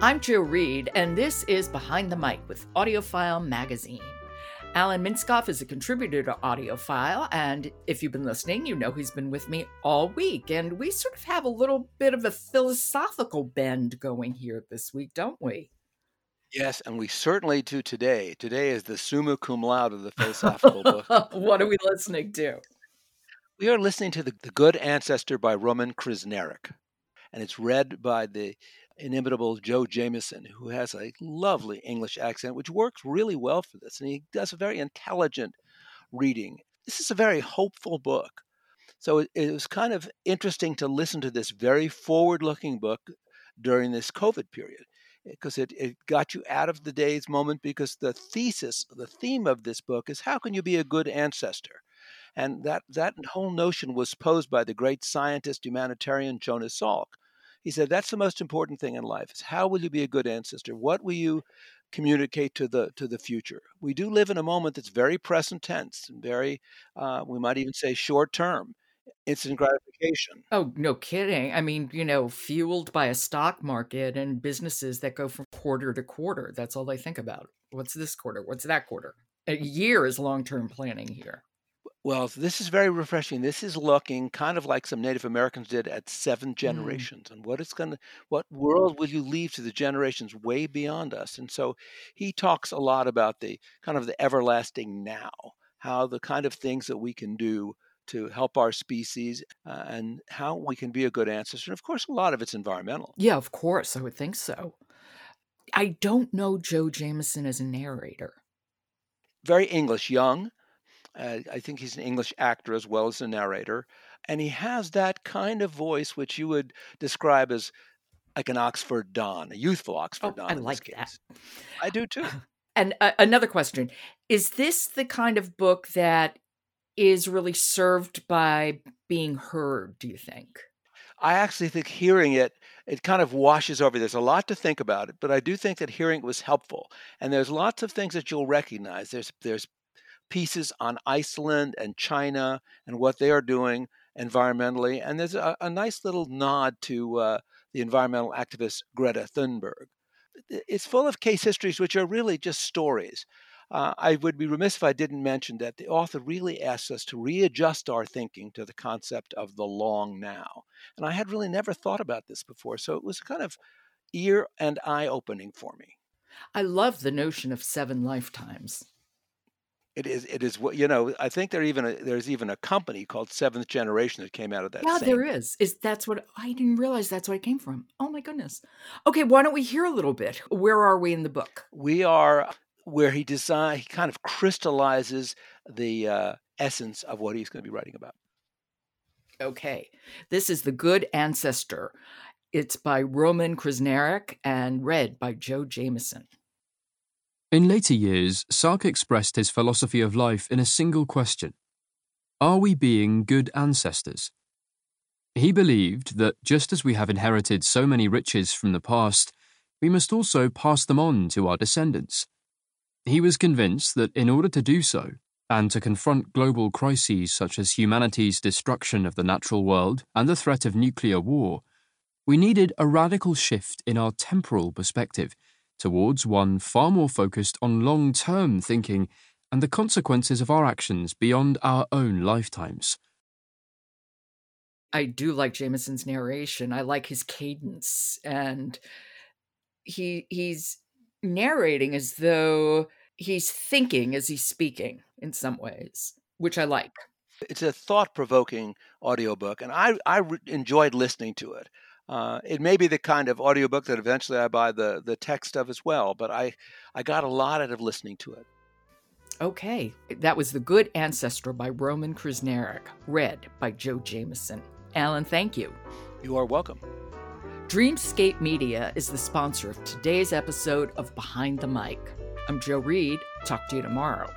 I'm Jo Reed, and this is Behind the Mic with AudioFile Magazine. Alan Minskoff is a contributor to AudioFile, and if you've been listening, you know he's been with me all week. And we sort of have a little bit of a philosophical bend going here this week, don't we? Yes, and we certainly do today. Today is the summa cum laude of the philosophical book. what are we listening to? We are listening to the, the Good Ancestor by Roman Krznaric, and it's read by the inimitable Joe Jameson, who has a lovely English accent, which works really well for this. And he does a very intelligent reading. This is a very hopeful book. So it, it was kind of interesting to listen to this very forward looking book during this COVID period eh, because it, it got you out of the day's moment because the thesis, the theme of this book is how can you be a good ancestor? And that, that whole notion was posed by the great scientist, humanitarian Jonas Salk. He said, That's the most important thing in life is how will you be a good ancestor? What will you communicate to the to the future? We do live in a moment that's very present tense and very, uh, we might even say, short term instant gratification. Oh, no kidding. I mean, you know, fueled by a stock market and businesses that go from quarter to quarter. That's all they think about. What's this quarter? What's that quarter? A year is long term planning here. Well, this is very refreshing. This is looking kind of like some Native Americans did at seven Mm. generations, and what it's going to, what world will you leave to the generations way beyond us? And so he talks a lot about the kind of the everlasting now, how the kind of things that we can do to help our species uh, and how we can be a good ancestor. And of course, a lot of it's environmental. Yeah, of course. I would think so. I don't know Joe Jameson as a narrator. Very English, young. Uh, I think he's an English actor as well as a narrator. And he has that kind of voice which you would describe as like an Oxford Don, a youthful Oxford Oh, Don. I in this like that. I do too. And uh, another question Is this the kind of book that is really served by being heard, do you think? I actually think hearing it, it kind of washes over. There's a lot to think about it, but I do think that hearing it was helpful. And there's lots of things that you'll recognize. There's there's pieces on Iceland and China and what they are doing environmentally, and there's a, a nice little nod to uh, the environmental activist Greta Thunberg. It's full of case histories which are really just stories. Uh, I would be remiss if I didn't mention that the author really asks us to readjust our thinking to the concept of the long now. And I had really never thought about this before, so it was kind of ear and eye opening for me. I love the notion of seven lifetimes. It is, it is what you know. I think there even a, there's even a company called Seventh Generation that came out of that. Yeah, same there is. Is that's what I didn't realize that's where it came from. Oh my goodness. Okay, why don't we hear a little bit? Where are we in the book? we are where he design he kind of crystallizes the uh, essence of what he's going to be writing about. Okay. This is The Good Ancestor. It's by Roman Krznaric and read by Joe Jameson. In later years, Salk expressed his philosophy of life in a single question Are we being good ancestors? He believed that just as we have inherited so many riches from the past, we must also pass them on to our descendants. He was convinced that in order to do so, and to confront global crises such as humanity's destruction of the natural world and the threat of nuclear war, we needed a radical shift in our temporal perspective towards one far more focused on long term thinking and the consequences of our actions beyond our own lifetimes. I do like Jameson's narration. I like his cadence and he he's narrating as though he's thinking as he's speaking in some ways, which I like. It's a thought-provoking audiobook, and I I re- enjoyed listening to it. Uh, it may be the kind of audiobook that eventually I buy the the text of as well, but I I got a lot out of listening to it. Okay, that was The Good Ancestor by Roman Krznaric, read by Joe Jameson. Alan, thank you. You are welcome. Dreamscape Media is the sponsor of today's episode of Behind the Mic. I'm Jo Reed. Talk to you tomorrow.